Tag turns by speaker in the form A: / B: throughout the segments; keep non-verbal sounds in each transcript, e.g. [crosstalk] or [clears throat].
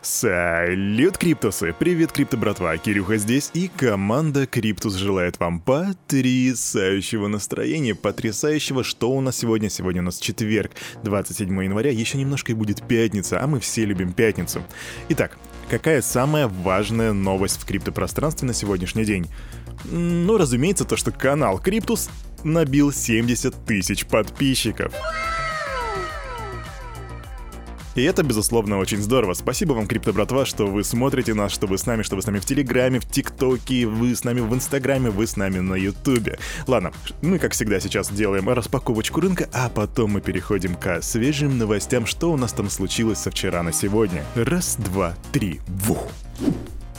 A: Салют, Криптусы! Привет, Крипто братва! Кирюха здесь, и команда Криптус желает вам потрясающего настроения, потрясающего, что у нас сегодня? Сегодня у нас четверг, 27 января, еще немножко и будет пятница, а мы все любим пятницу. Итак, какая самая важная новость в криптопространстве на сегодняшний день? Ну, разумеется, то, что канал Криптус набил 70 тысяч подписчиков. И это, безусловно, очень здорово. Спасибо вам, крипто братва, что вы смотрите нас, что вы с нами, что вы с нами в Телеграме, в ТикТоке, вы с нами в Инстаграме, вы с нами на Ютубе. Ладно, мы, как всегда, сейчас делаем распаковочку рынка, а потом мы переходим к свежим новостям, что у нас там случилось со вчера на сегодня. Раз, два, три, вух.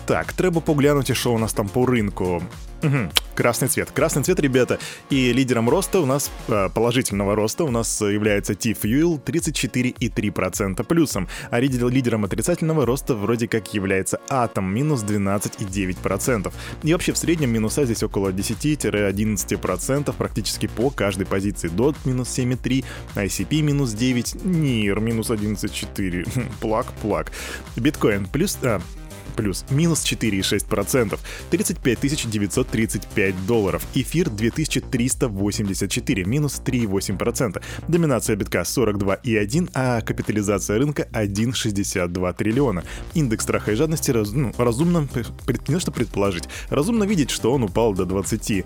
A: Так, треба поглянути, що у нас там по рынку. Угу. Красный цвет. Красный цвет, ребята. И лидером роста у нас, положительного роста, у нас является T-Fuel 34,3% плюсом. А лидером отрицательного роста вроде как является Atom, минус 12,9%. И вообще в среднем минуса здесь около 10-11% практически по каждой позиции. DOT минус 7,3, ICP минус 9, NIR минус 11,4. [laughs] Плак-плак. Биткоин плюс... А, плюс минус 4,6%, 35 935 долларов. Эфир 2384, минус 3,8%. Доминация битка 42,1, а капитализация рынка 1,62 триллиона. Индекс страха и жадности раз, ну, разумно, не что предположить, разумно видеть, что он упал до 20.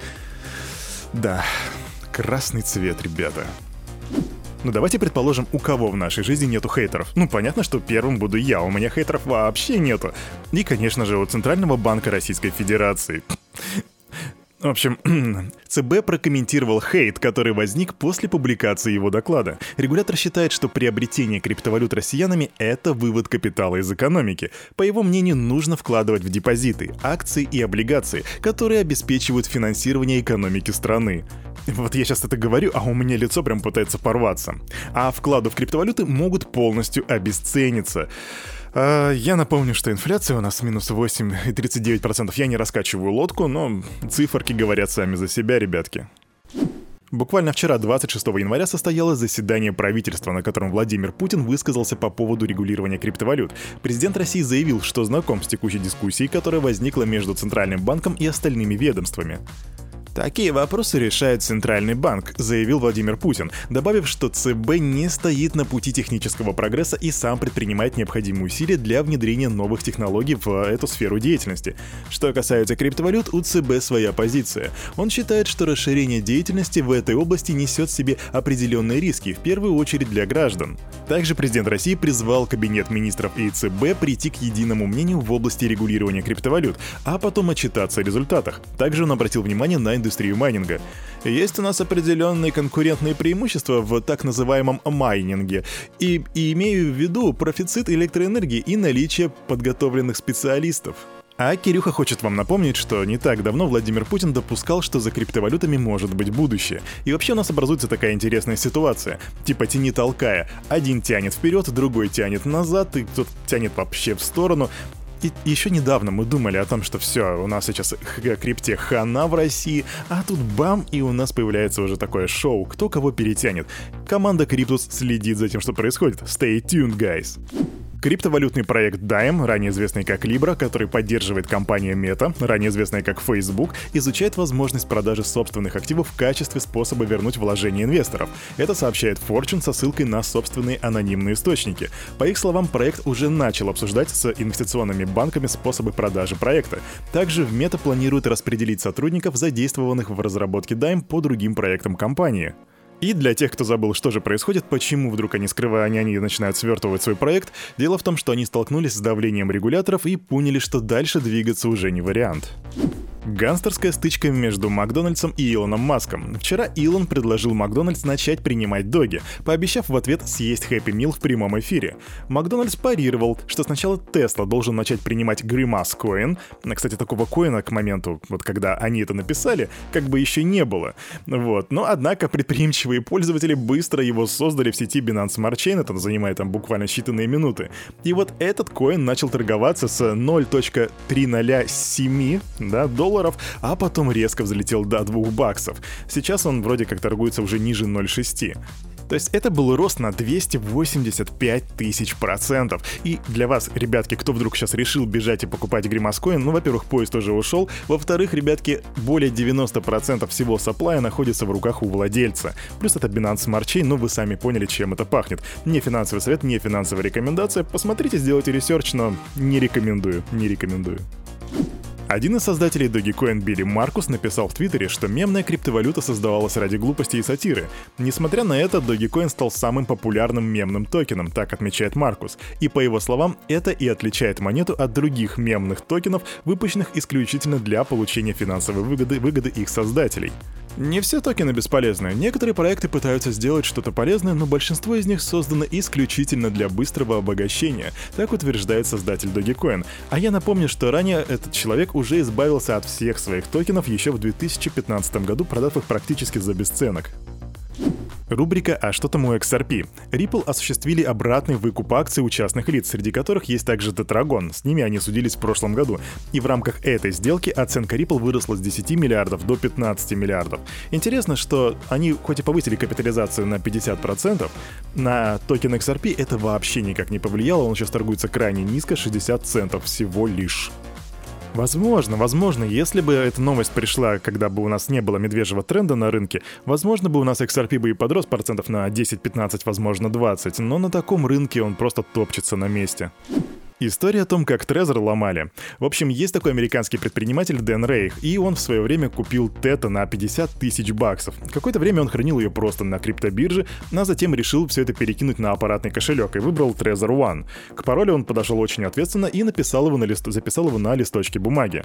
A: Да, красный цвет, ребята. Ну давайте предположим, у кого в нашей жизни нету хейтеров. Ну понятно, что первым буду я, у меня хейтеров вообще нету. И, конечно же, у Центрального банка Российской Федерации. В общем, [clears throat] ЦБ прокомментировал хейт, который возник после публикации его доклада. Регулятор считает, что приобретение криптовалют россиянами — это вывод капитала из экономики. По его мнению, нужно вкладывать в депозиты, акции и облигации, которые обеспечивают финансирование экономики страны. Вот я сейчас это говорю, а у меня лицо прям пытается порваться. А вклады в криптовалюты могут полностью обесцениться. А, я напомню, что инфляция у нас минус 8,39%. Я не раскачиваю лодку, но циферки говорят сами за себя, ребятки. Буквально вчера, 26 января, состоялось заседание правительства, на котором Владимир Путин высказался по поводу регулирования криптовалют. Президент России заявил, что знаком с текущей дискуссией, которая возникла между Центральным банком и остальными ведомствами. Такие вопросы решает Центральный банк, заявил Владимир Путин, добавив, что ЦБ не стоит на пути технического прогресса и сам предпринимает необходимые усилия для внедрения новых технологий в эту сферу деятельности. Что касается криптовалют, у ЦБ своя позиция. Он считает, что расширение деятельности в этой области несет в себе определенные риски, в первую очередь для граждан. Также президент России призвал Кабинет министров и ЦБ прийти к единому мнению в области регулирования криптовалют, а потом отчитаться о результатах. Также он обратил внимание на индустрию майнинга. Есть у нас определенные конкурентные преимущества в так называемом майнинге, и, и имею в виду профицит электроэнергии и наличие подготовленных специалистов. А Кирюха хочет вам напомнить, что не так давно Владимир Путин допускал, что за криптовалютами может быть будущее. И вообще у нас образуется такая интересная ситуация. Типа тяни толкая. Один тянет вперед, другой тянет назад, и кто-то тянет вообще в сторону. И еще недавно мы думали о том, что все, у нас сейчас крипте хана в России, а тут бам, и у нас появляется уже такое шоу, кто кого перетянет. Команда Криптус следит за тем, что происходит. Stay tuned, guys. Криптовалютный проект Dime, ранее известный как Libra, который поддерживает компания Meta, ранее известная как Facebook, изучает возможность продажи собственных активов в качестве способа вернуть вложения инвесторов. Это сообщает Fortune со ссылкой на собственные анонимные источники. По их словам, проект уже начал обсуждать с инвестиционными банками способы продажи проекта. Также в Meta планирует распределить сотрудников, задействованных в разработке Dime по другим проектам компании. И для тех, кто забыл, что же происходит, почему вдруг они, скрывая они начинают свертывать свой проект, дело в том, что они столкнулись с давлением регуляторов и поняли, что дальше двигаться уже не вариант. Гангстерская стычка между Макдональдсом и Илоном Маском. Вчера Илон предложил Макдональдс начать принимать доги, пообещав в ответ съесть Хэппи Мил в прямом эфире. Макдональдс парировал, что сначала Тесла должен начать принимать Grimace Coin. Кстати, такого коина к моменту, вот когда они это написали, как бы еще не было. Вот. Но, однако, предприимчивые пользователи быстро его создали в сети Binance Smart Chain, это занимает там буквально считанные минуты. И вот этот coin начал торговаться с 0.307 да, долларов долларов, а потом резко взлетел до 2 баксов. Сейчас он вроде как торгуется уже ниже 0,6. То есть это был рост на 285 тысяч процентов. И для вас, ребятки, кто вдруг сейчас решил бежать и покупать Grimace Coin, ну, во-первых, поезд уже ушел, во-вторых, ребятки, более 90% всего supply я находится в руках у владельца. Плюс это Binance Smart Chain, ну вы сами поняли, чем это пахнет. Не финансовый совет, не финансовая рекомендация. Посмотрите, сделайте research, но не рекомендую, не рекомендую. Один из создателей Dogecoin Билли Маркус написал в Твиттере, что мемная криптовалюта создавалась ради глупости и сатиры. Несмотря на это, Dogecoin стал самым популярным мемным токеном, так отмечает Маркус. И по его словам, это и отличает монету от других мемных токенов, выпущенных исключительно для получения финансовой выгоды, выгоды их создателей. Не все токены бесполезны. Некоторые проекты пытаются сделать что-то полезное, но большинство из них создано исключительно для быстрого обогащения, так утверждает создатель Dogecoin. А я напомню, что ранее этот человек уже избавился от всех своих токенов еще в 2015 году, продав их практически за бесценок. Рубрика «А что там у XRP?» Ripple осуществили обратный выкуп акций у частных лиц, среди которых есть также Tetragon. С ними они судились в прошлом году. И в рамках этой сделки оценка Ripple выросла с 10 миллиардов до 15 миллиардов. Интересно, что они хоть и повысили капитализацию на 50%, на токен XRP это вообще никак не повлияло, он сейчас торгуется крайне низко, 60 центов всего лишь. Возможно, возможно, если бы эта новость пришла, когда бы у нас не было медвежьего тренда на рынке, возможно бы у нас XRP бы и подрос процентов на 10-15, возможно 20, но на таком рынке он просто топчется на месте. История о том, как Трезор ломали. В общем, есть такой американский предприниматель Дэн Рейх, и он в свое время купил Тета на 50 тысяч баксов. Какое-то время он хранил ее просто на криптобирже, а затем решил все это перекинуть на аппаратный кошелек и выбрал Trezor One. К паролю он подошел очень ответственно и написал его на лист... записал его на листочке бумаги.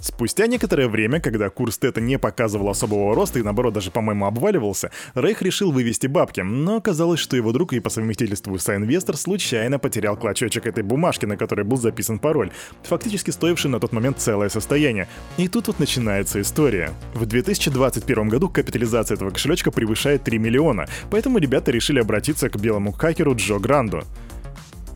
A: Спустя некоторое время, когда курс тета не показывал особого роста и наоборот даже, по-моему, обваливался, Рейх решил вывести бабки, но оказалось, что его друг и по совместительству соинвестор случайно потерял клочочек этой бумажки, на которой был записан пароль, фактически стоивший на тот момент целое состояние. И тут вот начинается история. В 2021 году капитализация этого кошелечка превышает 3 миллиона, поэтому ребята решили обратиться к белому хакеру Джо Гранду.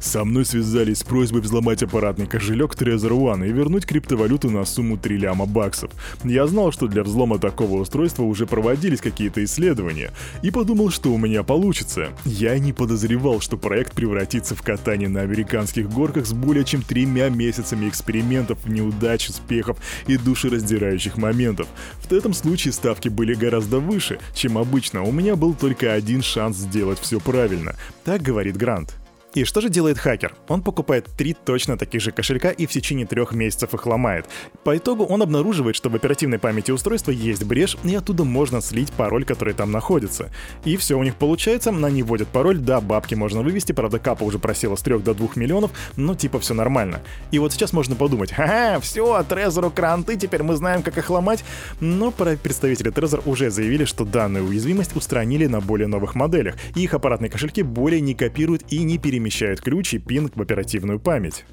A: Со мной связались с просьбой взломать аппаратный кошелек Trezor One и вернуть криптовалюту на сумму 3 ляма баксов. Я знал, что для взлома такого устройства уже проводились какие-то исследования, и подумал, что у меня получится. Я не подозревал, что проект превратится в катание на американских горках с более чем тремя месяцами экспериментов, неудач, успехов и душераздирающих моментов. В этом случае ставки были гораздо выше, чем обычно. У меня был только один шанс сделать все правильно. Так говорит Грант. И что же делает хакер? Он покупает три точно таких же кошелька и в течение трех месяцев их ломает. По итогу он обнаруживает, что в оперативной памяти устройства есть брешь, и оттуда можно слить пароль, который там находится. И все у них получается, они вводят пароль, да, бабки можно вывести, правда капа уже просела с 3 до 2 миллионов, но типа все нормально. И вот сейчас можно подумать, ха-ха, все, Трезору кранты, теперь мы знаем, как их ломать. Но представители Трезор уже заявили, что данную уязвимость устранили на более новых моделях, и их аппаратные кошельки более не копируют и не перемещают перемещают ключ и пин в оперативную память.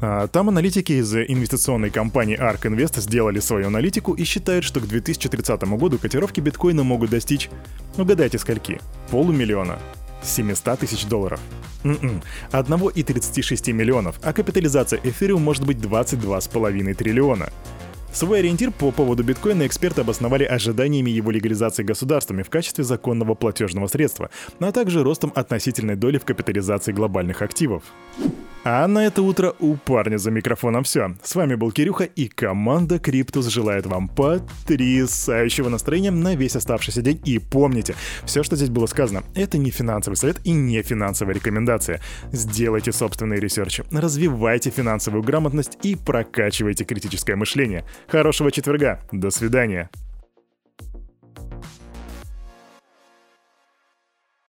A: А там аналитики из инвестиционной компании ARK Invest сделали свою аналитику и считают, что к 2030 году котировки биткоина могут достичь, угадайте скольки, полумиллиона. 700 тысяч долларов. М-м, 1,36 миллионов, а капитализация эфириум может быть 22,5 триллиона. Свой ориентир по поводу биткоина эксперты обосновали ожиданиями его легализации государствами в качестве законного платежного средства, а также ростом относительной доли в капитализации глобальных активов. А на это утро у парня за микрофоном все. С вами был Кирюха и команда Криптус желает вам потрясающего настроения на весь оставшийся день. И помните, все, что здесь было сказано, это не финансовый совет и не финансовая рекомендация. Сделайте собственные ресерчи, развивайте финансовую грамотность и прокачивайте критическое мышление. Хорошего четверга, до свидания.